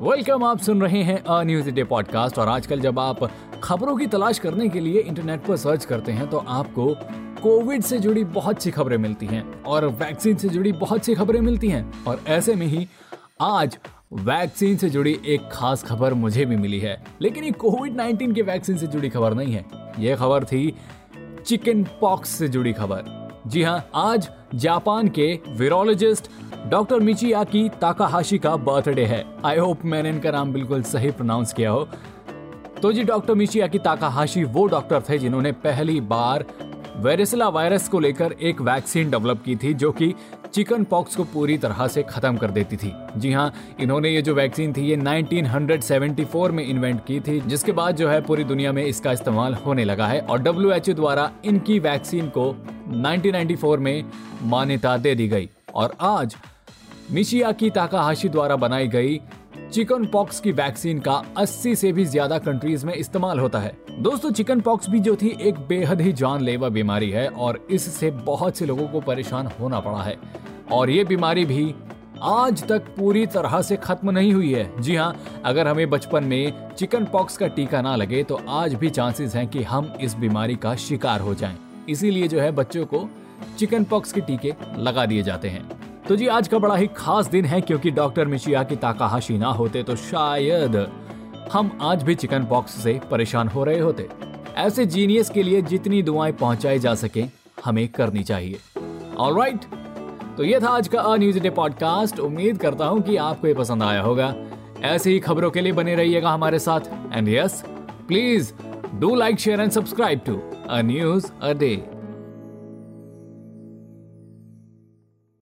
Welcome आप सुन रहे हैं अ न्यूज़ डे पॉडकास्ट और आजकल जब आप खबरों की तलाश करने के लिए इंटरनेट पर सर्च करते हैं तो आपको कोविड से जुड़ी बहुत सी खबरें मिलती हैं और वैक्सीन से जुड़ी बहुत सी खबरें मिलती हैं। और ऐसे में ही आज वैक्सीन से जुड़ी एक खास खबर मुझे भी मिली है, लेकिन ये कोविड 19 के वैक्सीन से जुड़ी खबर नहीं है। ये खबर थी चिकन पॉक्स से जुड़ी खबर। जी हाँ आज जापान के वीरोलॉजिस्ट डॉक्टर मिचियाकी ताकाहाशी का बर्थडे है। आई होप मैंने इनका नाम बिल्कुल सही प्रोनाउंस किया हो। तो जी, डॉक्टर मिचियाकी ताकाहाशी वो डॉक्टर थे जिन्होंने पहली बार वेरिसला वायरस को लेकर एक वैक्सीन डेवलप की थी जो कि चिकन पॉक्स को पूरी तरह से खत्म कर देती थी। जी हाँ इन्होंने ये जो वैक्सीन थी, ये 1974 में इन्वेंट की थी, जिसके बाद जो है पूरी दुनिया में इसका इस्तेमाल होने लगा है और डब्ल्यूएचओ द्वारा इनकी वैक्सीन को 1994 में मान्यता दे दी गई। और आज मिशिया की ताकाहाशी द्वारा बनाई गई चिकन पॉक्स की वैक्सीन का 80 से भी ज़्यादा कंट्रीज़ में इस्तेमाल होता है। दोस्तों चिकन पॉक्स भी जो थी, एक बेहद ही जानलेवा बीमारी है और इससे बहुत से लोगों को परेशान होना पड़ा है। और ये बीमारी भी आज तक पूरी तरह से खत्म नहीं हुई है। जी हाँ अगर हमें बचपन में चिकन पॉक्स का टीका ना लगे तो आज भी चांसेस हैं कि हम इस बीमारी का शिकार हो जाएँ। इसीलिए जो है, बच्चों को चिकन पॉक्स के टीके लगा दिए जाते हैं। तो जी, आज का बड़ा ही खास दिन है, क्योंकि डॉक्टर मिशिया की ताकाहाशी ना होते तो शायद हम आज भी चिकन पॉक्स से परेशान हो रहे होते। ऐसे जीनियस के लिए जितनी दुआएँ पहुंचाई जा सके, हमें करनी चाहिए। ऑलराइट तो ये था आज का अ न्यूज़ डे पॉडकास्ट उम्मीद करता हूँ कि आपको ये पसंद आया होगा। ऐसे ही खबरों के लिए बने रहिएगा हमारे साथ। And yes please do like share and subscribe to a news a day